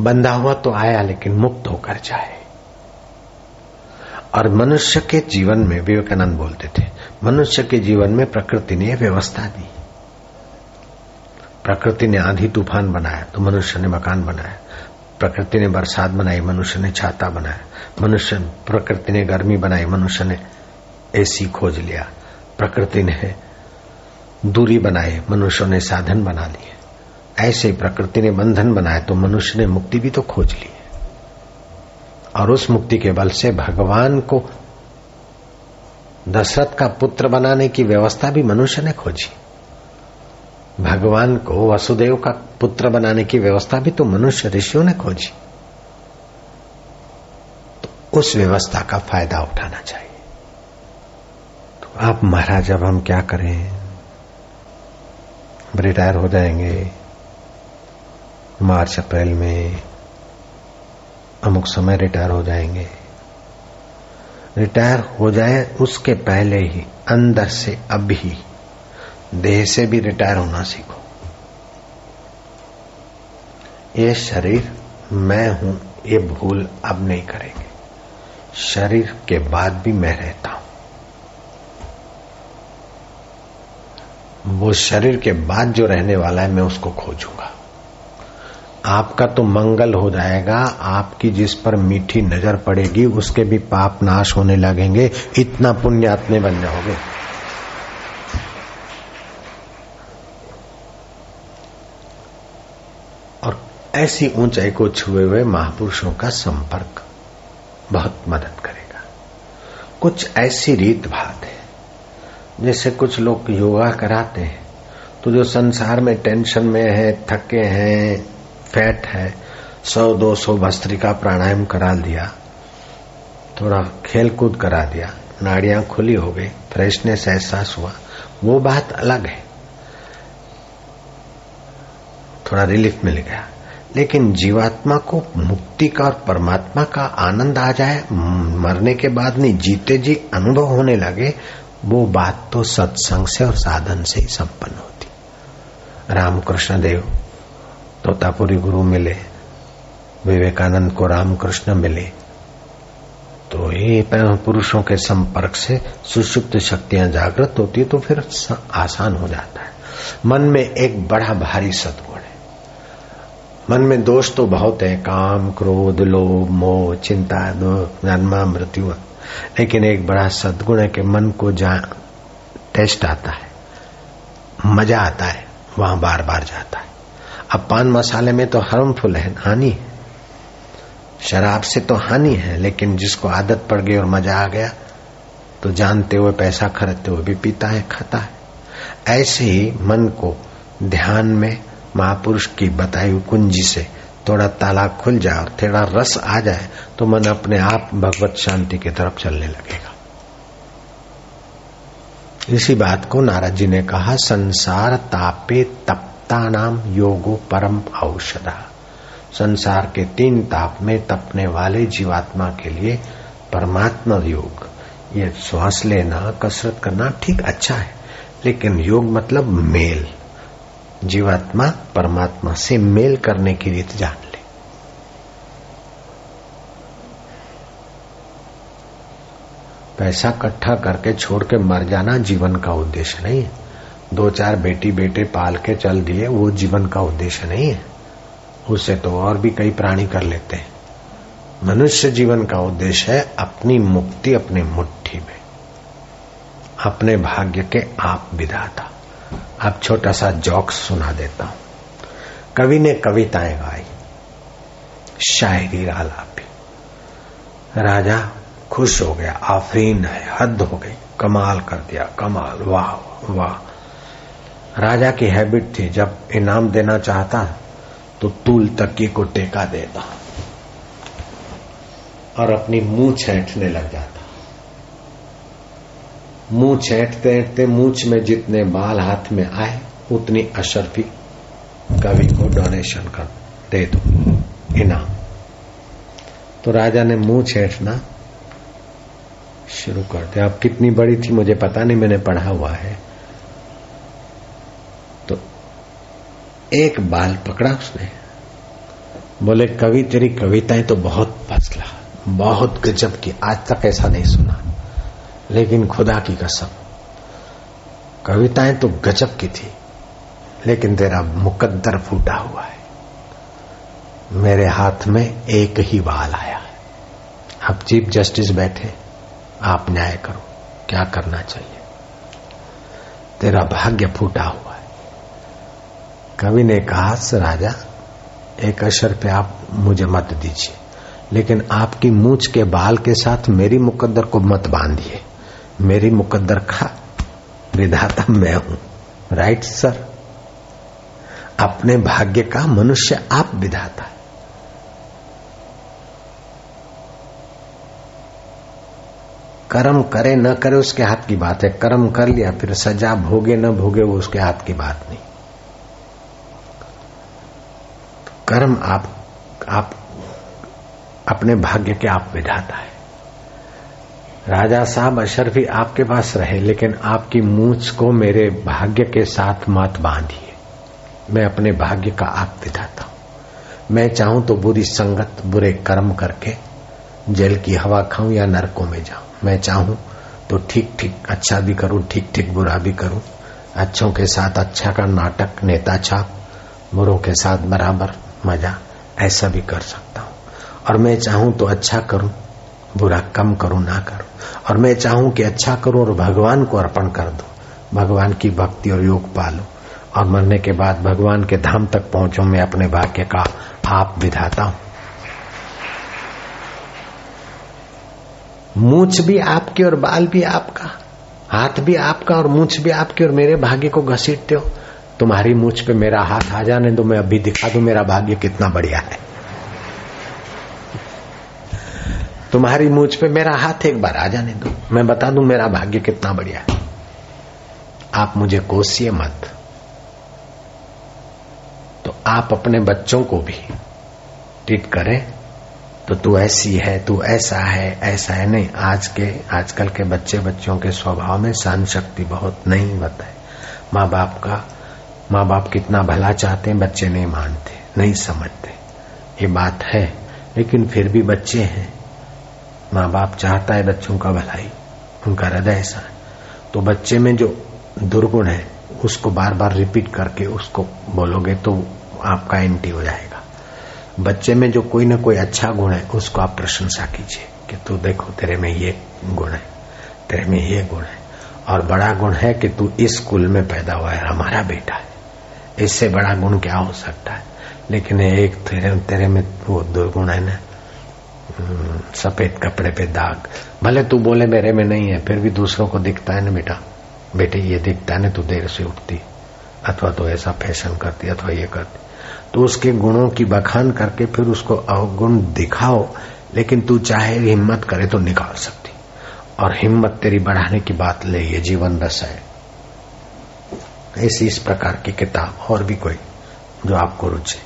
बंधा हुआ तो आया, लेकिन मुक्त होकर जाए। और मनुष्य के जीवन में, विवेकानंद बोलते थे, मनुष्य के जीवन में प्रकृति ने व्यवस्था दी। प्रकृति ने आंधी तूफ़ान बनाया तो मनुष्य ने मकान बनाया। प्रकृति ने बरसात बनाई, मनुष्य ने छाता बनाया। मनुष्य, प्रकृति ने गर्मी बनाई, मनुष्य ने एसी खोज लिया। प्रकृति ने दूरी बनाई, मनुष्य ने साधन बना लिए। ऐसे प्रकृति ने बंधन बनाए तो मनुष्य ने मुक्ति भी तो खोज ली और उस मुक्ति के बल से भगवान को दशरथ का पुत्र बनाने की व्यवस्था भी मनुष्य ने खोजी। भगवान को वसुदेव का पुत्र बनाने की व्यवस्था भी तो मनुष्य ऋषियों ने खोजी। तो उस व्यवस्था का फ़ायदा उठाना चाहिए। तो आप महाराज, अब हम क्या करें? रिटायर हो जाएँगे। मार्च, अप्रैल में अमुक समय रिटायर हो जाएँगे। रिटायर हो जाए उसके पहले ही, अंदर से अभी देह से भी रिटायर होना सीखो। ये शरीर, मैं हूँ, ये भूल अब नहीं करेंगे। शरीर के बाद भी मैं रहता हूँ। वो शरीर के बाद जो रहने वाला है, मैं उसको खोजूँगा। आपका तो मंगल हो जाएगा, आपकी जिस पर मीठी नज़र पड़ेगी, उसके भी पाप नाश होने लगेंगे, इतना पुण्यात्मे बन जाओगे। और ऐसी ऊंचाई को छुए हुए महापुरुषों का संपर्क बहुत मदद करेगा। कुछ ऐसी रीत भात है, जैसे कुछ लोग योगा कराते हैं तो जो संसार में टेंशन में है, थके हैं फैट है, सौ दो सौ भस्त्रिका प्राणायाम करा दिया। थोड़ा खेल कूद करा दिया। नाड़ियाँ खुली हो गई, फ्रेशनेस एहसास हुआ। वो बात अलग है। थोड़ा रिलीफ मिल गया। लेकिन जीवात्मा को मुक्ति का और परमात्मा का आनंद आ जाए, मरने के बाद नहीं, जीते जी अनुभव होने लगे, वो बात तो सत्संग से और साधन से ही संपन्न होती। रामकृष्ण देव तोतापुरी गुरु मिले, विवेकानंद को रामकृष्ण मिले तो ये पुरुषों के संपर्क से सुषुप्त शक्तियाँ जागृत होती है तो फिर आसान हो जाता है। मन में एक बड़ा भारी सदगुण है। मन में दोष तो बहुत है, काम, क्रोध, लोभ, मोह, चिंता, दुख, जन्मा, मृत्यु। लेकिन एक बड़ा सदगुण है कि मन को जा टेस्ट आता है, मज़ा आता है, वहाँ बार बार जाता है। अब पान मसाले में तो हार्मफुल है, हानि है। शराब से तो हानि है, लेकिन जिसको आदत पड़ गई और मज़ा आ गया तो जानते हुए, पैसा खरीदते हुए भी पीता है, खाता है। ऐसे ही मन को ध्यान में महापुरुष की बताई हुई कुंजी से थोड़ा ताला खुल जाए और थोड़ा रस आ जाए तो मन अपने आप भगवत शांति की तरफ़ चलने लगेगा। इसी बात को नाराज़ जी ने कहा, संसार तापे तप। नाम योगो परम औषधा। संसार के तीन ताप में तपने वाले जीवात्मा के लिए परमात्मा योग। ये श्वास लेना, कसरत करना ठीक अच्छा है, लेकिन योग मतलब मेल। जीवात्मा परमात्मा से मेल करने की रीत जान ले। पैसा इकट्ठा करके छोड़ के मर जाना जीवन का उद्देश्य नहीं है। दो चार बेटी बेटे पाल के चल दिए, वो जीवन का उद्देश्य नहीं है। उससे तो और भी कई प्राणी कर लेते हैं। मनुष्य जीवन का उद्देश्य है अपनी मुक्ति अपने मुट्ठी में। अपने भाग्य के आप विधाता। अब छोटा सा जॉक्स सुना देता हूँ। कवि ने कविताएँ गाई, शायरी आलापी राजा खुश हो गया, आफरीन है, हद हो गई, कमाल कर दिया, कमाल, वाह वाह। राजा की हैबिट थी, जब इनाम देना चाहता तो तूल तकी को टेका देता और अपनी मुँह छेटने लग जाता। मुँह छेटते छेटते मूछ में जितने बाल हाथ में आए, उतनी अशरफी कवि को डोनेशन कर दे दो, इनाम। तो राजा ने मुँह छेटना शुरू कर दिया। अब कितनी बड़ी थी मुझे पता नहीं, मैंने पढ़ा हुआ है। एक बाल पकड़ा उसने। बोले, कवि, तेरी कविताएँ तो बहुत फसला बहुत गजब की, आज तक ऐसा नहीं सुना। लेकिन खुदा की कसम, कविताएँ तो गजब की थी, लेकिन तेरा मुकद्दर फूटा हुआ है। मेरे हाथ में एक ही बाल आया है। अब चीफ जस्टिस बैठे, आप न्याय करो, क्या करना चाहिए? तेरा भाग्य फूटा हुआ कवि ने कहा राजा, एक अशर पे आप मुझे मत दीजिए, लेकिन आपकी मूछ के बाल के साथ मेरी मुकद्दर को मत बांधिए। मेरी मुकद्दर खा, विधाता मैं हूँ। राइट सर अपने भाग्य का मनुष्य आप विधाता है। कर्म करे न करे उसके हाथ की बात है, कर्म कर लिया, फिर सजा भोगे न भोगे वो उसके हाथ की बात नहीं। कर्म आप आप अपने भाग्य के आप विधाता है। राजा साहब अशरफी आपके पास रहे, लेकिन आपकी मूछ को मेरे भाग्य के साथ मत बांधिए। मैं अपने भाग्य का आप विधाता हूँ। मैं चाहूँ तो बुरी संगत, बुरे कर्म करके जल की हवा खाऊं या नरकों में जाऊँ। मैं चाहूँ तो ठीक ठीक अच्छा भी करूँ, ठीक ठीक बुरा भी करूँ। अच्छों के साथ अच्छा का नाटक, नेता छाप, बुरों के साथ बराबर मज़ा, ऐसा भी कर सकता हूँ। और मैं चाहूँ तो अच्छा करूँ, बुरा कम करूँ, ना करूँ। और मैं चाहूँ कि अच्छा करूँ और भगवान को अर्पण कर दू। भगवान की भक्ति और योग पालू। और मरने के बाद भगवान के धाम तक पहुंचो, मैं अपने भाग्य का आप विधाता हूँ। मूछ भी आपकी और बाल भी आपका। हाथ भी आपका और मूछ भी आपकी और मेरे भाग्य को घसीटते हो। तुम्हारी मूछ पे मेरा हाथ आ जाने दो, मैं अभी दिखा दू मेरा भाग्य कितना बढ़िया है। तुम्हारी मूछ पे मेरा हाथ एक बार आ जाने दो, मैं बता दू मेरा भाग्य कितना बढ़िया है। आप मुझे कोसिए मत। तो आप अपने बच्चों को भी ट्रीट करें तो तू ऐसी है, तू ऐसा है ऐसा है नहीं, आज के, आजकल के बच्चे बच्चों के स्वभाव में सहन शक्ति बहुत नहीं होता है। माँ बाप का माँ बाप कितना भला चाहते हैं, बच्चे नहीं मानते, नहीं समझते। ये बात है, लेकिन फिर भी बच्चे हैं। माँ बाप चाहता है बच्चों का भलाई, उनका हृदय ऐसा है। तो बच्चे में जो दुर्गुण है, उसको बार बार रिपीट करके उसको बोलोगे तो आपका एंटी हो जाएगा। बच्चे में जो कोई ना कोई अच्छा गुण है, उसको आप प्रशंसा कीजिए कि तू देखो, तेरे में ये गुण है, तेरे में ये गुण है। और बड़ा गुण है कि तू इस स्कूल में पैदा हुआ है, हमारा बेटा है। इससे बड़ा गुण क्या हो सकता है? लेकिन एक तेरे तेरे में वो दुर्गुण है ना? हम्म, सफ़ेद कपड़े पे दाग। भले तू बोले मेरे में नहीं है फिर भी दूसरों को दिखता है ना बेटा? बेटे ये दिखता है ना तू देर से उठती अथवा तो ऐसा फ़ैशन करती अथवा ये करती। तो उसके गुणों की बखान करके फिर उसको अवगुण दिखाओ लेकिन तू चाहे हिम्मत करे तो निकाल सकती। और हिम्मत तेरी बढ़ाने की बात ले ये जीवन रस है। ऐसी इस प्रकार की किताब, और भी कोई, जो आपको रुचे।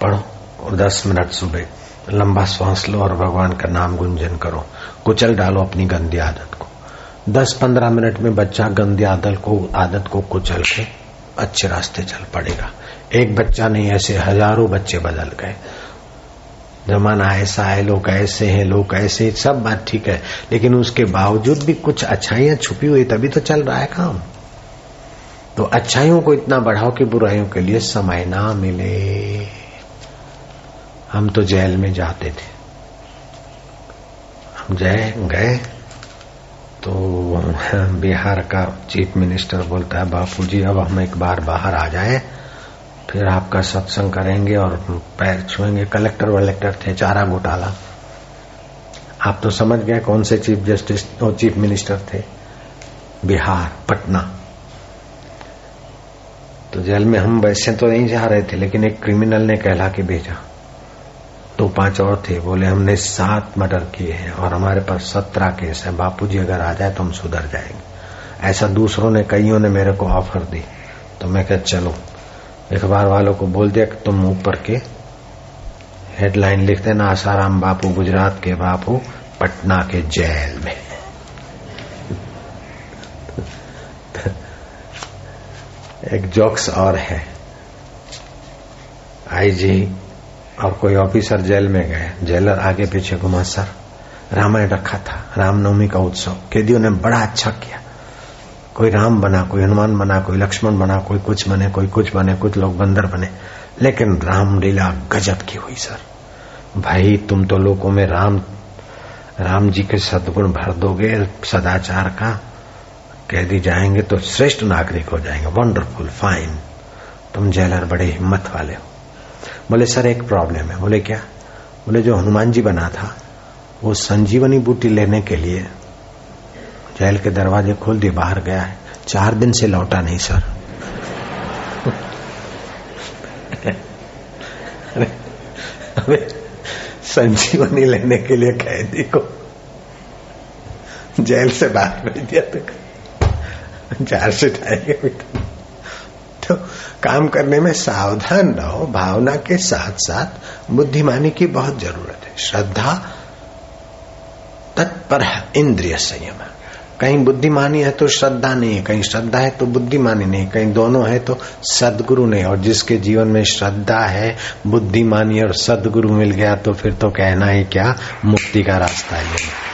पढ़ो और दस मिनट सुबह, लंबा श्वास लो और भगवान का नाम गुंजन करो। कुचल डालो अपनी गंदी आदत को। दस पंद्रह मिनट में बच्चा गंदी आदत को आदत को कुचल के अच्छे रास्ते चल पड़ेगा। एक बच्चा नहीं, ऐसे हज़ारों बच्चे बदल गए। जमाना ऐसा है, लोग ऐसे हैं, लोग ऐसे, सब बात ठीक है, लेकिन उसके बावजूद भी कुछ अच्छाइयाँ छुपी हुई, तभी तो चल रहा है काम। तो अच्छाइयों को इतना बढ़ाओ कि बुराइयों के लिए समय ना मिले। हम तो जेल में जाते थे। हम जय गए तो बिहार का चीफ मिनिस्टर बोलता है बापू जी अब हम एक बार बाहर आ जाए, फिर आपका सत्संग करेंगे और पैर छुएँगे। कलेक्टर वलेक्टर थे, चारा घोटाला। आप तो समझ गए कौन से चीफ जस्टिस और चीफ मिनिस्टर थे। बिहार, पटना। तो जेल में हम वैसे तो नहीं जा रहे थे, लेकिन एक क्रिमिनल ने कहला के भेजा। तो पाँच और थे, बोले, हमने सात मर्डर किए हैं और हमारे पास सत्रह केस है। बापूजी अगर आ जाए तो हम सुधर जाएँगे। ऐसा दूसरों ने, कईयों ने मेरे को ऑफ़र दी। तो मैं कह, चलो। अखबार वालों को बोल दिया कि तुम ऊपर के हेडलाइन लिख देना, आसाराम बापू गुजरात के बापू पटना के जेल में। एक जोक्स और है। आईजी और कोई ऑफिसर जेल में गए। जेलर आगे पीछे घुमा, सर, रामायण रखा था, रामनवमी का उत्सव। कैदियों ने बड़ा अच्छा किया। कोई राम बना, कोई हनुमान बना, कोई लक्ष्मण बना, कोई कुछ बने, कोई कुछ बने, कुछ लोग बंदर बने। लेकिन रामलीला गजब की हुई, सर। भाई, तुम तो लोगों में राम राम जी के सदगुण भर दोगे, सदाचार का। कैदी जाएँगे तो श्रेष्ठ नागरिक हो जाएँगे। वंडरफुल फाइन तुम जेलर बड़े हिम्मत वाले हो। बोले, सर, एक प्रॉब्लम है। बोले, क्या? बोले, जो हनुमान जी बना था, वो संजीवनी बूटी लेने के लिए जेल के दरवाजे खोल दिए, बाहर गया है। चार दिन से लौटा नहीं, सर। संजीवनी लेने के लिए कैदी को। जेल से बाहर भेज दिया तो चार से आएँगे तो काम करने में सावधान रहो, भावना के साथ साथ बुद्धिमानी की बहुत ज़रूरत है। श्रद्धा तत्पर है, इंद्रिय संयम कहीं बुद्धिमानी है तो श्रद्धा नहीं है, कहीं श्रद्धा है तो बुद्धिमानी नहीं कहीं दोनों है तो सदगुरु नहीं और जिसके जीवन में श्रद्धा है, बुद्धिमानी और सदगुरु मिल गया तो फिर तो कहना ही क्या, मुक्ति का रास्ता है।